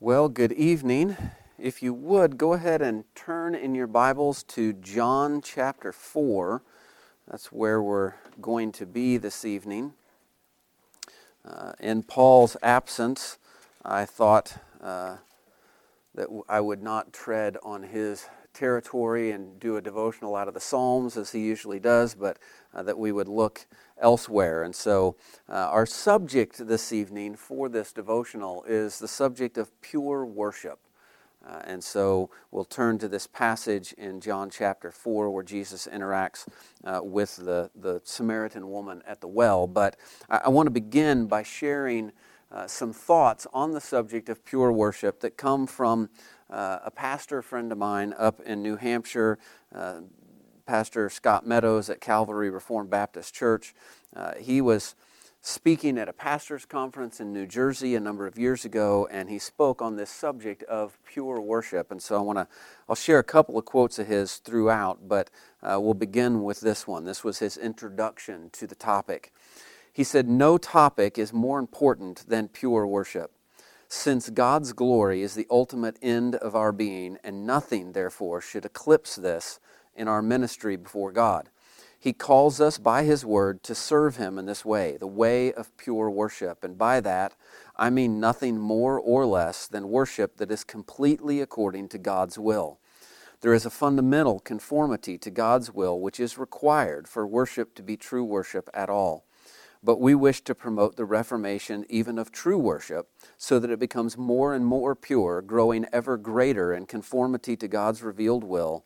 Well, good evening. If you would, go ahead and turn in your Bibles to John chapter 4. That's where we're going to be this evening. Uh, in Paul's absence, I thought uh, that I would not tread on his territory and do a devotional out of the Psalms as he usually does, but uh, that we would look elsewhere. And so, uh, our subject this evening for this devotional is the subject of pure worship. Uh, and so we'll turn to this passage in John chapter 4 where Jesus interacts uh, with the, the Samaritan woman at the well. But I, I want to begin by sharing uh, some thoughts on the subject of pure worship that come from uh, a pastor friend of mine up in New Hampshire. Uh, Pastor Scott Meadows at Calvary Reformed Baptist Church. Uh, he was speaking at a pastor's conference in New Jersey a number of years ago, and he spoke on this subject of pure worship. And so I want to, I'll share a couple of quotes of his throughout, but uh, we'll begin with this one. This was his introduction to the topic. He said, No topic is more important than pure worship, since God's glory is the ultimate end of our being, and nothing, therefore, should eclipse this in our ministry before God. He calls us by His word to serve Him in this way, the way of pure worship. And by that, I mean nothing more or less than worship that is completely according to God's will. There is a fundamental conformity to God's will which is required for worship to be true worship at all. But we wish to promote the reformation even of true worship so that it becomes more and more pure, growing ever greater in conformity to God's revealed will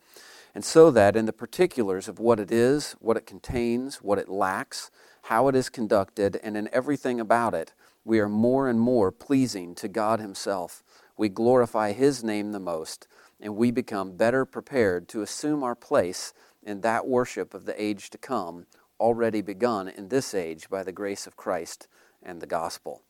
and so that in the particulars of what it is, what it contains, what it lacks, how it is conducted, and in everything about it, we are more and more pleasing to God Himself. We glorify His name the most, and we become better prepared to assume our place in that worship of the age to come, already begun in this age by the grace of Christ and the gospel.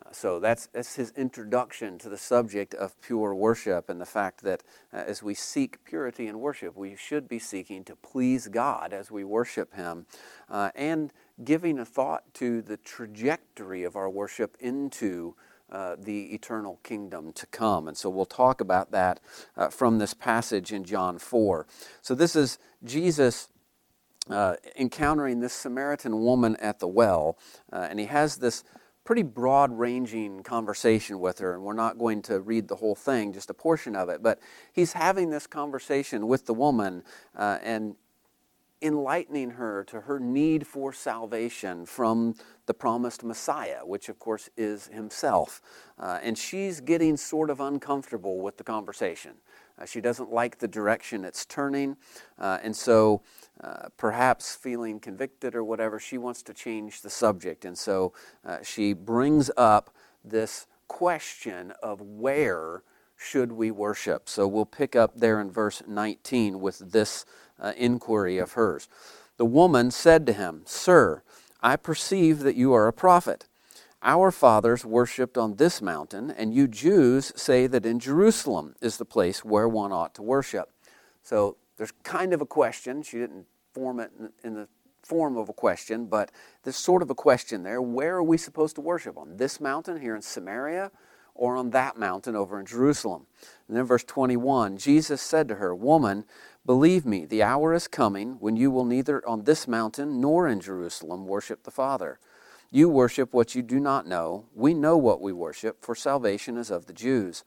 Uh, so that's, that's his introduction to the subject of pure worship and the fact that uh, as we seek purity in worship, we should be seeking to please God as we worship Him uh, and giving a thought to the trajectory of our worship into uh, the eternal kingdom to come. And so we'll talk about that uh, from this passage in John 4. So this is Jesus. Uh, encountering this Samaritan woman at the well, and he has this pretty broad ranging conversation with her, and we're not going to read the whole thing, just a portion of it. But he's having this conversation with the woman uh, and enlightening her to her need for salvation from the promised Messiah, which of course is himself. Uh, and she's getting sort of uncomfortable with the conversation. Uh, she doesn't like the direction it's turning. Uh, and so perhaps feeling convicted or whatever, she wants to change the subject. And so uh, she brings up this question of where should we worship. So we'll pick up there in verse 19 with this uh, inquiry of hers. The woman said to him, Sir, I perceive that you are a prophet. Our fathers worshipped on this mountain, and you Jews say that in Jerusalem is the place where one ought to worship. So there's kind of a question. She didn't form it in the form of a question, but there's sort of a question there. Where are we supposed to worship? On this mountain here in Samaria or on that mountain over in Jerusalem? And then verse 21 Jesus said to her, Woman, believe me, the hour is coming when you will neither on this mountain nor in Jerusalem worship the Father. You worship what you do not know. We know what we worship, for salvation is of the Jews.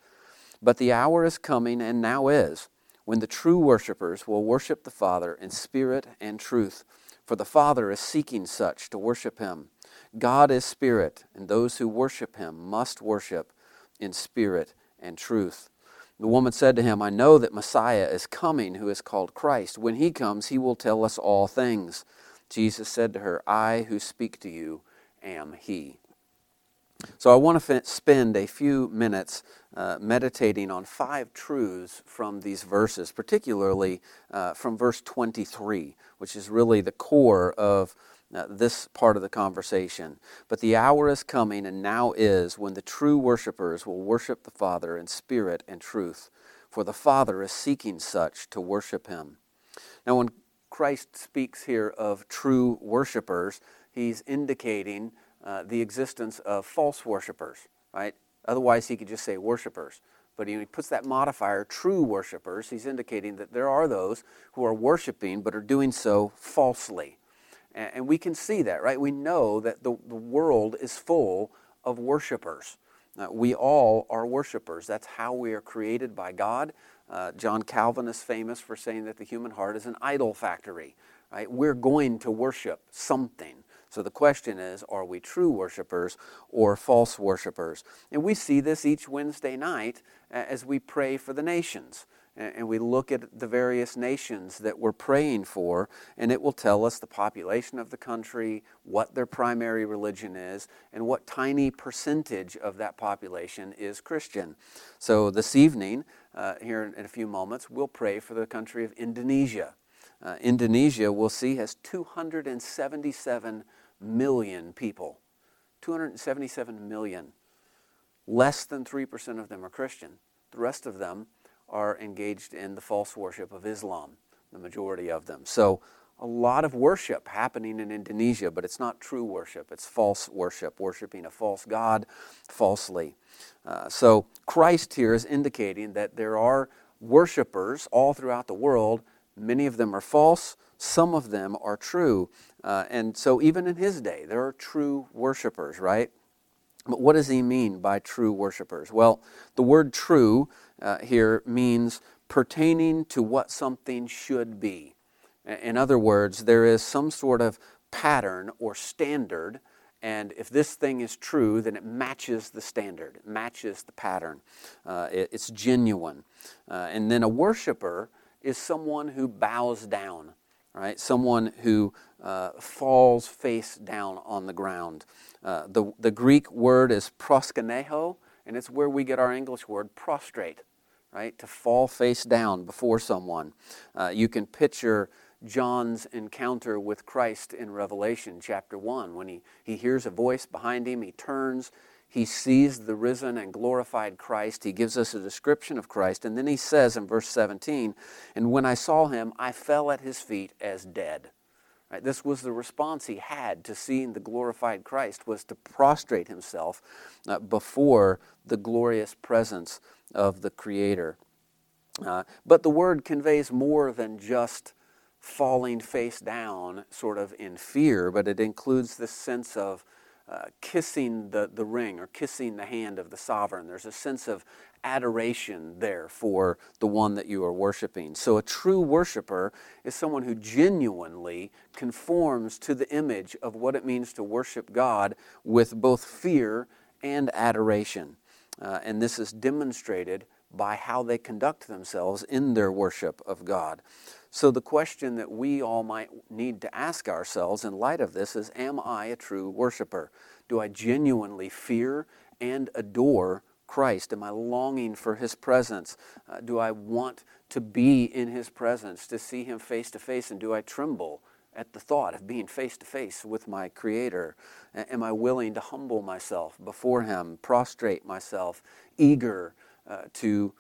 But the hour is coming, and now is when the true worshippers will worship the Father in spirit and truth, for the Father is seeking such to worship him. God is spirit, and those who worship him must worship in spirit and truth. The woman said to him, I know that Messiah is coming, who is called Christ. When he comes, he will tell us all things. Jesus said to her, I who speak to you am he. So I want to spend a few minutes uh, meditating on five truths from these verses, particularly uh, from verse 23, which is really the core of uh, this part of the conversation. But the hour is coming, and now is, when the true worshipers will worship the Father in spirit and truth, for the Father is seeking such to worship him. Now, when Christ speaks here of true worshipers, he's indicating uh, the existence of false worshipers, right? Otherwise, he could just say worshipers. But he puts that modifier, true worshipers. He's indicating that there are those who are worshiping but are doing so falsely. And we can see that, right? We know that the, the world is full of worshipers. Uh, we all are worshipers. That's how we are created by God. Uh, John Calvin is famous for saying that the human heart is an idol factory. Right? We're going to worship something. So the question is are we true worshipers or false worshipers? And we see this each Wednesday night as we pray for the nations. And we look at the various nations that we're praying for, and it will tell us the population of the country, what their primary religion is, and what tiny percentage of that population is Christian. So this evening, uh, here in a few moments, we'll pray for the country of Indonesia. Uh, Indonesia, we'll see, has 277 million people. 277 million. Less than 3% of them are Christian. The rest of them are engaged in the false worship of Islam, the majority of them. So, a lot of worship happening in Indonesia, but it's not true worship. It's false worship, worshiping a false God falsely. Uh, so, Christ here is indicating that there are worshipers all throughout the world. Many of them are false, some of them are true. Uh, and so, even in his day, there are true worshipers, right? But what does he mean by true worshipers? Well, the word true uh, here means pertaining to what something should be. In other words, there is some sort of pattern or standard, and if this thing is true, then it matches the standard, it matches the pattern. Uh, it, it's genuine. Uh, and then a worshiper is someone who bows down, right? Someone who uh, falls face down on the ground. Uh, the, the Greek word is proskuneo, and it's where we get our English word prostrate, right? To fall face down before someone. Uh, you can picture John's encounter with Christ in Revelation chapter 1 when he, he hears a voice behind him, he turns, he sees the risen and glorified Christ. He gives us a description of Christ, and then he says in verse 17, And when I saw him, I fell at his feet as dead. Right? This was the response he had to seeing the glorified Christ was to prostrate himself uh, before the glorious presence of the Creator. Uh, but the word conveys more than just falling face down, sort of in fear, but it includes this sense of uh, kissing the, the ring or kissing the hand of the sovereign. There's a sense of adoration there for the one that you are worshiping. So, a true worshiper is someone who genuinely conforms to the image of what it means to worship God with both fear and adoration. Uh, and this is demonstrated by how they conduct themselves in their worship of God. So, the question that we all might need to ask ourselves in light of this is Am I a true worshiper? Do I genuinely fear and adore Christ? Am I longing for His presence? Uh, do I want to be in His presence, to see Him face to face? And do I tremble at the thought of being face to face with my Creator? Am I willing to humble myself before Him, prostrate myself, eager uh, to?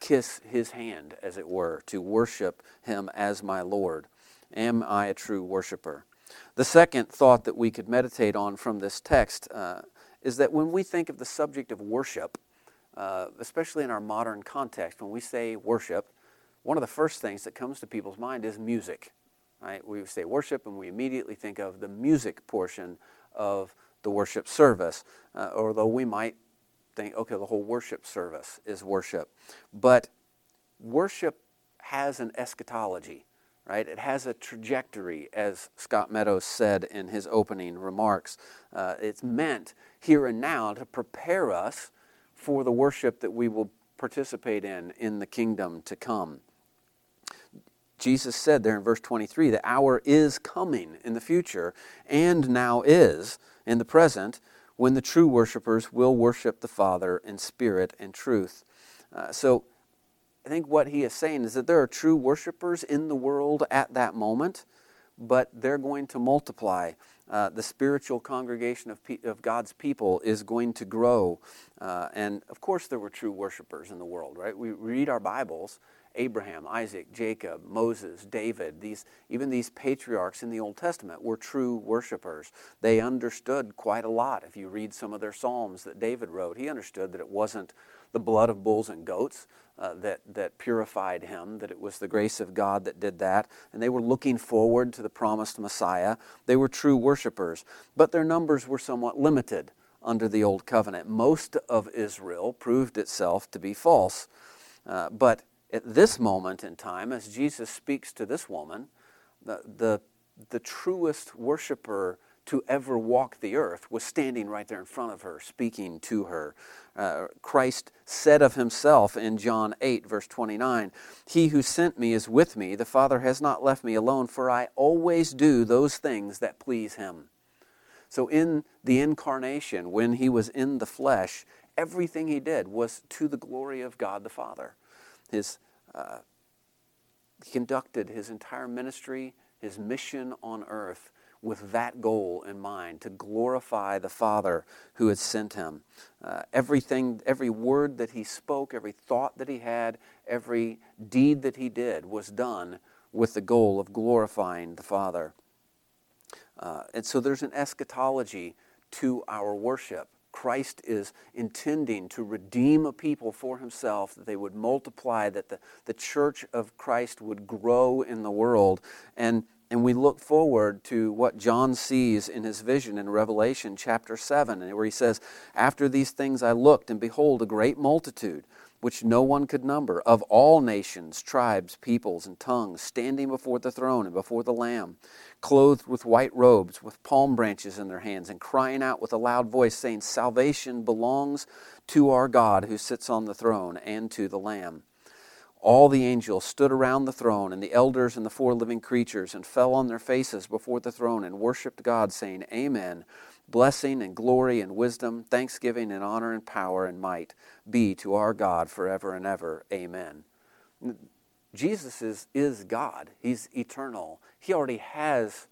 Kiss his hand, as it were, to worship him as my Lord? Am I a true worshiper? The second thought that we could meditate on from this text uh, is that when we think of the subject of worship, uh, especially in our modern context, when we say worship, one of the first things that comes to people's mind is music. Right? We say worship, and we immediately think of the music portion of the worship service, uh, although we might think, okay, the whole worship service is worship. But worship has an eschatology, right? It has a trajectory, as Scott Meadows said in his opening remarks. Uh, it's meant here and now to prepare us for the worship that we will participate in in the kingdom to come. Jesus said there in verse 23 the hour is coming in the future and now is in the present when the true worshipers will worship the Father in spirit and truth. Uh, so I think what he is saying is that there are true worshipers in the world at that moment, but they're going to multiply. Uh, the spiritual congregation of, pe- of God's people is going to grow. Uh, and of course, there were true worshipers in the world, right? We read our Bibles, Abraham, Isaac, Jacob, Moses, David, these, even these patriarchs in the Old Testament were true worshipers. They understood quite a lot. If you read some of their Psalms that David wrote, he understood that it wasn't the blood of bulls and goats uh, that, that purified him, that it was the grace of God that did that. And they were looking forward to the promised Messiah. They were true worshipers, but their numbers were somewhat limited under the Old Covenant. Most of Israel proved itself to be false. Uh, but at this moment in time, as Jesus speaks to this woman, the, the, the truest worshiper to ever walk the earth was standing right there in front of her, speaking to her. Uh, Christ said of himself in John 8, verse 29, He who sent me is with me. The Father has not left me alone, for I always do those things that please him. So, in the incarnation, when he was in the flesh, everything he did was to the glory of God the Father. His, uh, conducted his entire ministry, his mission on earth, with that goal in mind to glorify the Father who had sent him. Uh, everything, every word that he spoke, every thought that he had, every deed that he did was done with the goal of glorifying the Father. Uh, and so there's an eschatology to our worship. Christ is intending to redeem a people for himself, that they would multiply, that the, the church of Christ would grow in the world. And, and we look forward to what John sees in his vision in Revelation chapter 7, where he says, After these things I looked, and behold, a great multitude which no one could number, of all nations, tribes, peoples, and tongues, standing before the throne and before the Lamb, clothed with white robes, with palm branches in their hands, and crying out with a loud voice, saying, Salvation belongs to our God who sits on the throne and to the Lamb. All the angels stood around the throne, and the elders and the four living creatures, and fell on their faces before the throne and worshiped God, saying, Amen. Blessing and glory and wisdom, thanksgiving and honor and power and might be to our God forever and ever. Amen. Jesus is, is God, He's eternal. He already has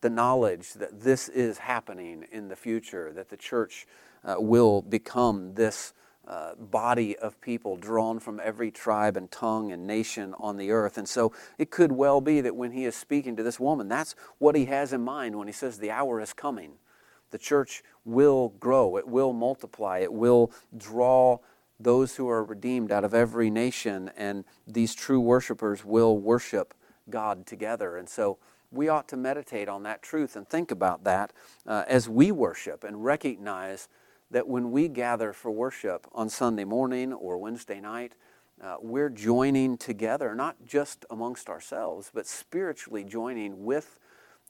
the knowledge that this is happening in the future, that the church uh, will become this uh, body of people drawn from every tribe and tongue and nation on the earth. And so it could well be that when he is speaking to this woman, that's what he has in mind when he says, The hour is coming the church will grow, it will multiply, it will draw those who are redeemed out of every nation, and these true worshipers will worship God together. And so we ought to meditate on that truth and think about that uh, as we worship and recognize that when we gather for worship on Sunday morning or Wednesday night, uh, we're joining together, not just amongst ourselves, but spiritually joining with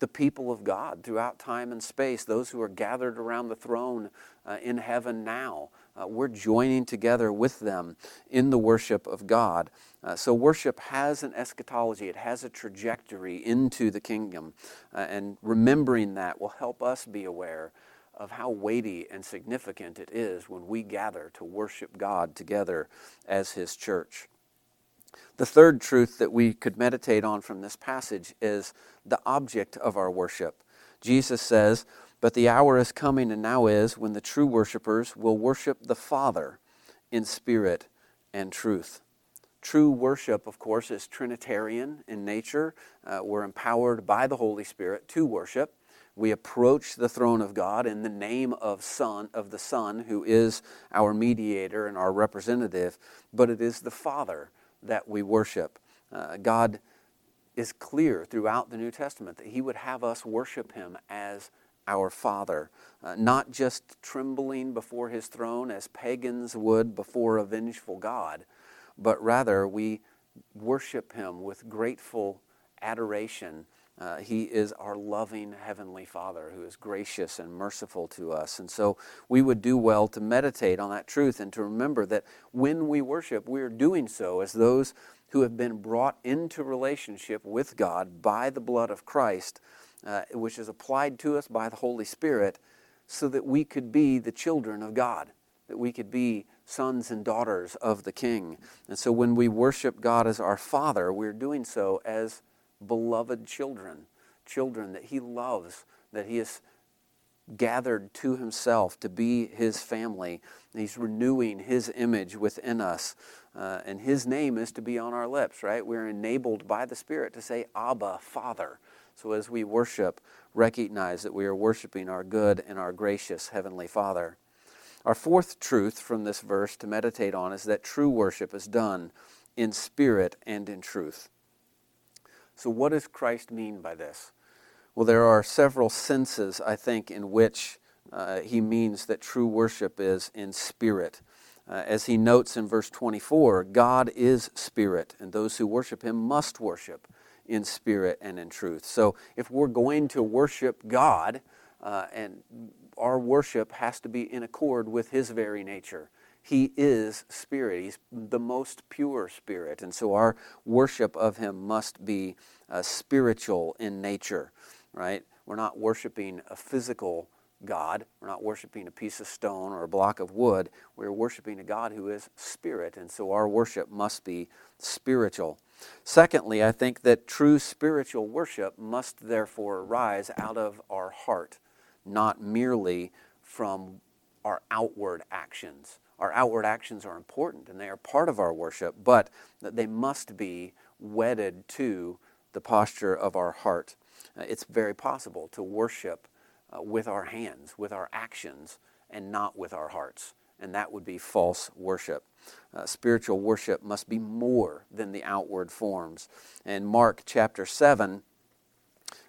the people of God throughout time and space, those who are gathered around the throne uh, in heaven now. Uh, we're joining together with them in the worship of God. Uh, so, worship has an eschatology, it has a trajectory into the kingdom. Uh, and remembering that will help us be aware of how weighty and significant it is when we gather to worship God together as His church. The third truth that we could meditate on from this passage is the object of our worship. Jesus says, But the hour is coming and now is when the true worshipers will worship the Father in spirit and truth. True worship, of course, is Trinitarian in nature. Uh, we're empowered by the Holy Spirit to worship. We approach the throne of God in the name of Son of the Son, who is our mediator and our representative, but it is the Father that we worship. Uh, God is clear throughout the New Testament that He would have us worship Him as our Father, uh, not just trembling before His throne as pagans would before a vengeful God, but rather we worship Him with grateful adoration. Uh, he is our loving Heavenly Father who is gracious and merciful to us. And so we would do well to meditate on that truth and to remember that when we worship, we are doing so as those who have been brought into relationship with God by the blood of Christ, uh, which is applied to us by the Holy Spirit, so that we could be the children of God, that we could be sons and daughters of the King. And so when we worship God as our Father, we're doing so as beloved children, children that He loves, that He has gathered to himself to be his family. He's renewing his image within us. Uh, and his name is to be on our lips, right? We're enabled by the Spirit to say, Abba, Father. So as we worship, recognize that we are worshiping our good and our gracious Heavenly Father. Our fourth truth from this verse to meditate on is that true worship is done in spirit and in truth. So, what does Christ mean by this? Well, there are several senses, I think, in which uh, he means that true worship is in spirit. Uh, as he notes in verse 24, God is spirit, and those who worship him must worship in spirit and in truth. So, if we're going to worship God, uh, and our worship has to be in accord with his very nature. He is spirit. He's the most pure spirit. And so our worship of him must be uh, spiritual in nature right? We're not worshiping a physical God. We're not worshiping a piece of stone or a block of wood. We're worshiping a God who is spirit, and so our worship must be spiritual. Secondly, I think that true spiritual worship must therefore arise out of our heart, not merely from our outward actions. Our outward actions are important and they are part of our worship, but that they must be wedded to the posture of our heart. Uh, it's very possible to worship uh, with our hands, with our actions, and not with our hearts. And that would be false worship. Uh, spiritual worship must be more than the outward forms. In Mark chapter 7,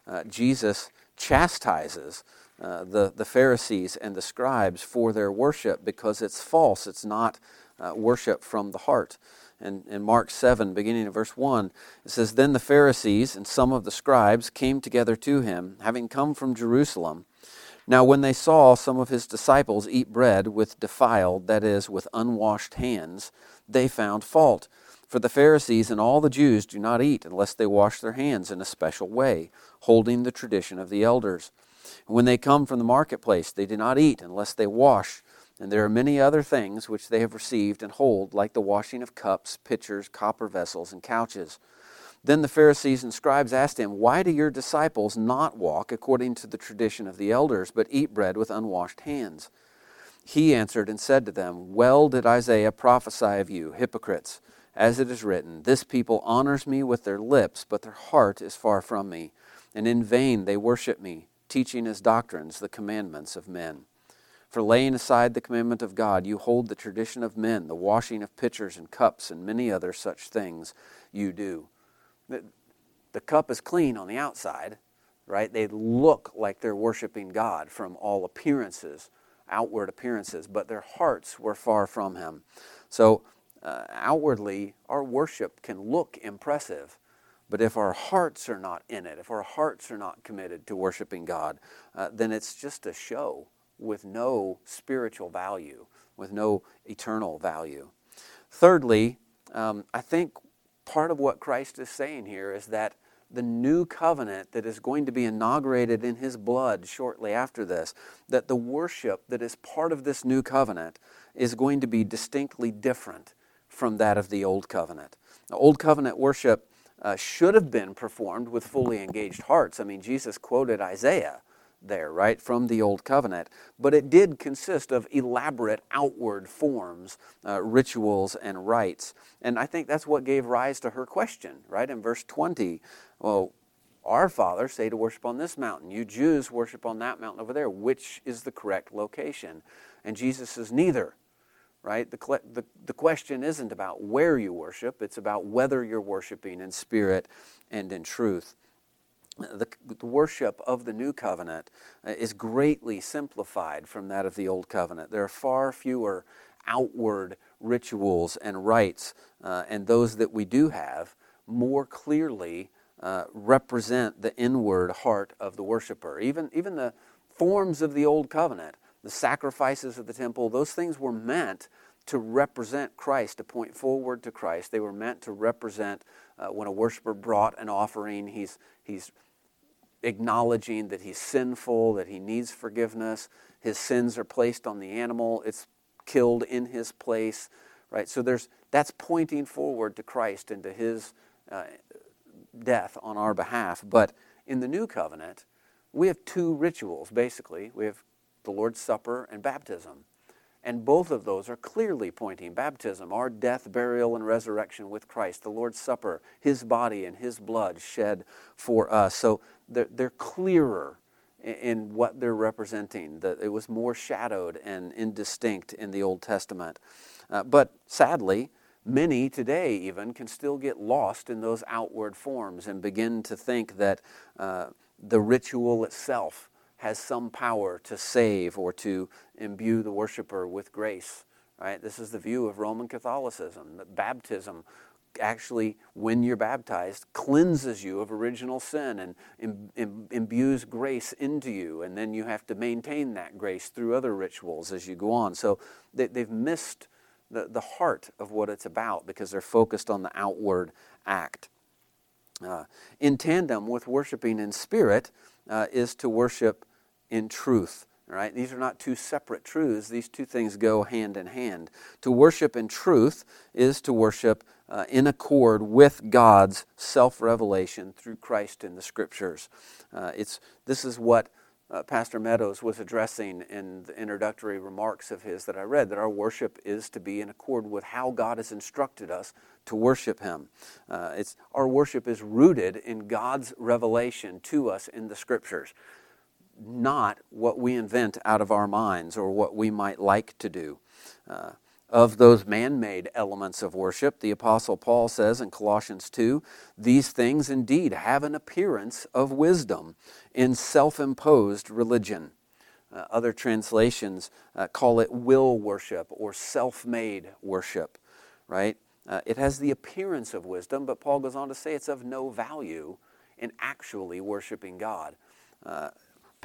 uh, Jesus chastises uh, the, the Pharisees and the scribes for their worship because it's false. It's not uh, worship from the heart And in Mark 7, beginning of verse 1, it says, Then the Pharisees and some of the scribes came together to him, having come from Jerusalem. Now, when they saw some of his disciples eat bread with defiled, that is, with unwashed hands, they found fault. For the Pharisees and all the Jews do not eat unless they wash their hands in a special way, holding the tradition of the elders. When they come from the marketplace, they do not eat unless they wash and there are many other things which they have received and hold, like the washing of cups, pitchers, copper vessels, and couches. Then the Pharisees and scribes asked him, Why do your disciples not walk according to the tradition of the elders, but eat bread with unwashed hands? He answered and said to them, Well did Isaiah prophesy of you, hypocrites, as it is written, This people honors me with their lips, but their heart is far from me, and in vain they worship me, teaching as doctrines the commandments of men. For laying aside the commandment of God, you hold the tradition of men, the washing of pitchers and cups, and many other such things you do. The, the cup is clean on the outside, right? They look like they're worshiping God from all appearances, outward appearances, but their hearts were far from Him. So, uh, outwardly, our worship can look impressive. But if our hearts are not in it, if our hearts are not committed to worshiping God, uh, then it's just a show with no spiritual value, with no eternal value. Thirdly, um, I think part of what Christ is saying here is that the new covenant that is going to be inaugurated in his blood shortly after this, that the worship that is part of this new covenant is going to be distinctly different from that of the old covenant. The old covenant worship uh, should have been performed with fully engaged hearts. I mean, Jesus quoted Isaiah there, right, from the Old Covenant. But it did consist of elaborate outward forms, uh, rituals, and rites. And I think that's what gave rise to her question, right, in verse 20. Well, our fathers say to worship on this mountain. You Jews worship on that mountain over there. Which is the correct location? And Jesus says, neither. Right? The, the, the question isn't about where you worship, it's about whether you're worshiping in spirit and in truth the, the, worship of the new covenant uh, is greatly simplified from that of the old covenant. There are far fewer outward rituals and rites, uh, and those that we do have more clearly uh, represent the inward heart of the worshiper. Even, even the forms of the old covenant, the sacrifices of the temple, those things were meant to represent Christ, to point forward to Christ. They were meant to represent uh, when a worshiper brought an offering, he's, he's acknowledging that he's sinful, that he needs forgiveness. His sins are placed on the animal, it's killed in his place, right? So there's that's pointing forward to Christ and to his uh, death on our behalf. But in the new covenant, we have two rituals, basically. We have the Lord's Supper and baptism. And both of those are clearly pointing baptism, our death, burial, and resurrection with Christ, the Lord's Supper, His body and His blood shed for us. So they're, they're clearer in what they're representing. That it was more shadowed and indistinct in the Old Testament. Uh, but sadly, many today even can still get lost in those outward forms and begin to think that uh, the ritual itself has some power to save or to imbue the worshiper with grace. Right? This is the view of Roman Catholicism that baptism actually, when you're baptized, cleanses you of original sin and Im- Im- imbues grace into you. And then you have to maintain that grace through other rituals as you go on. So they, have missed the, the heart of what it's about because they're focused on the outward act. Uh, in tandem with worshiping in spirit uh, is to worship in truth. Right? These are not two separate truths. These two things go hand in hand. To worship in truth is to worship uh, in accord with God's self revelation through Christ in the Scriptures. Uh, it's, this is what uh, Pastor Meadows was addressing in the introductory remarks of his that I read that our worship is to be in accord with how God has instructed us to worship Him. Uh, it's, our worship is rooted in God's revelation to us in the Scriptures, not what we invent out of our minds or what we might like to do. Uh, of those man made elements of worship, the Apostle Paul says in Colossians 2 these things indeed have an appearance of wisdom in self imposed religion. Uh, other translations uh, call it will worship or self made worship, right? Uh, it has the appearance of wisdom, but Paul goes on to say it's of no value in actually worshiping God.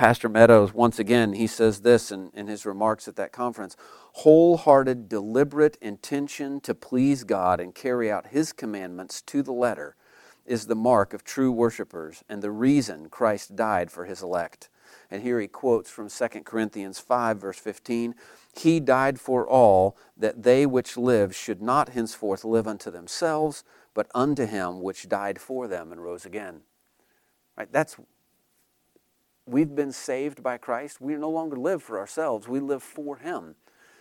Pastor Meadows, once again, he says this in, in his remarks at that conference wholehearted, deliberate intention to please God and carry out his commandments to the letter is the mark of true worshipers and the reason Christ died for his elect. And here he quotes from 2 Corinthians 5, verse 15 He died for all, that they which live should not henceforth live unto themselves, but unto him which died for them and rose again. Right? That's we've been saved by Christ, we no longer live for ourselves, we live for Him.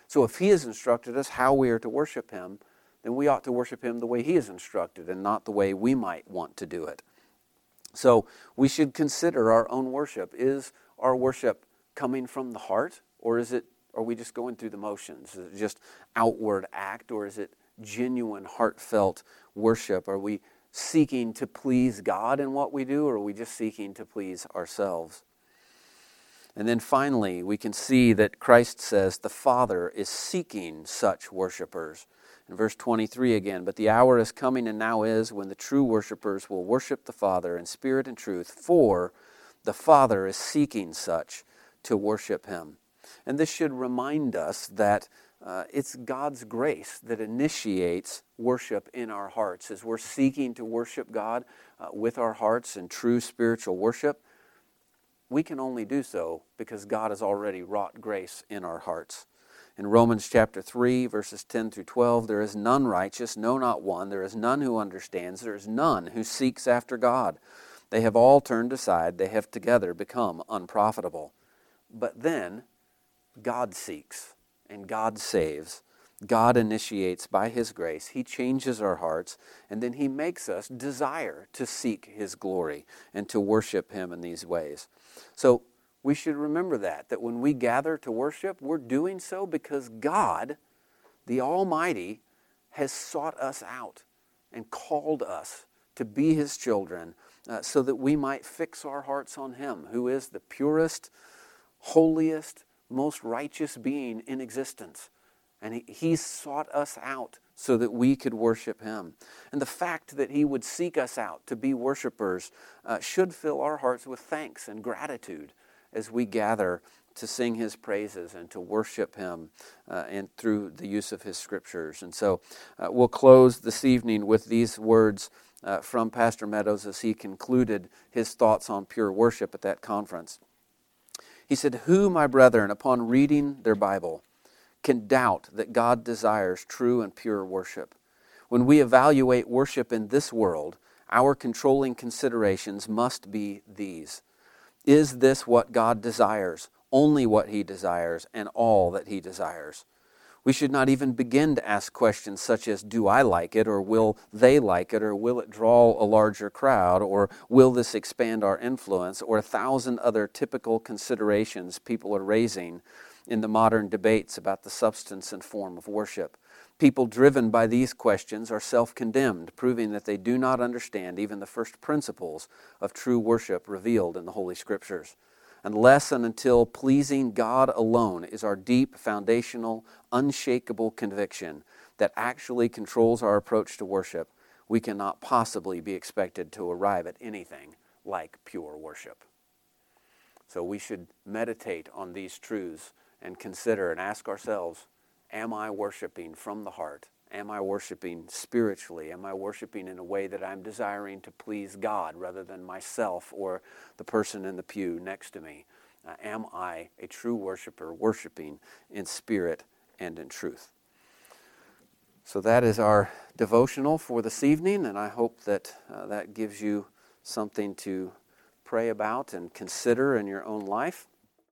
So if He has instructed us how we are to worship Him, then we ought to worship Him the way He has instructed and not the way we might want to do it. So we should consider our own worship. Is our worship coming from the heart, or is it are we just going through the motions? Is it just outward act, or is it genuine, heartfelt worship? Are we seeking to please God in what we do, or are we just seeking to please ourselves? And then finally, we can see that Christ says the Father is seeking such worshipers. In verse 23 again, but the hour is coming and now is when the true worshipers will worship the Father in spirit and truth, for the Father is seeking such to worship him. And this should remind us that uh, it's God's grace that initiates worship in our hearts. As we're seeking to worship God uh, with our hearts in true spiritual worship, we can only do so because God has already wrought grace in our hearts. In Romans chapter 3, verses 10 through 12, there is none righteous, no, not one. There is none who understands. There is none who seeks after God. They have all turned aside. They have together become unprofitable. But then God seeks and God saves. God initiates by His grace. He changes our hearts, and then He makes us desire to seek His glory and to worship Him in these ways. So we should remember that, that when we gather to worship, we're doing so because God, the Almighty, has sought us out and called us to be His children uh, so that we might fix our hearts on Him, who is the purest, holiest, most righteous being in existence. And he, he sought us out so that we could worship him. And the fact that he would seek us out to be worshipers uh, should fill our hearts with thanks and gratitude as we gather to sing his praises and to worship him uh, and through the use of his scriptures. And so uh, we'll close this evening with these words uh, from Pastor Meadows as he concluded his thoughts on pure worship at that conference. He said, Who, my brethren, upon reading their Bible, can doubt that God desires true and pure worship. When we evaluate worship in this world, our controlling considerations must be these. Is this what God desires? Only what He desires and all that He desires. We should not even begin to ask questions such as Do I like it? or Will they like it? or Will it draw a larger crowd? or Will this expand our influence? or a thousand other typical considerations people are raising in the modern debates about the substance and form of worship. People driven by these questions are self condemned, proving that they do not understand even the first principles of true worship revealed in the Holy Scriptures unless and until pleasing God alone is our deep, foundational, unshakable conviction that actually controls our approach to worship, we cannot possibly be expected to arrive at anything like pure worship. So we should meditate on these truths and consider and ask ourselves Am I worshiping from the heart? Am I worshiping spiritually? Am I worshiping in a way that I'm desiring to please God rather than myself or the person in the pew next to me? Uh, am I a true worshiper, worshiping in spirit and in truth? So that is our devotional for this evening, and I hope that uh, that gives you something to pray about and consider in your own life.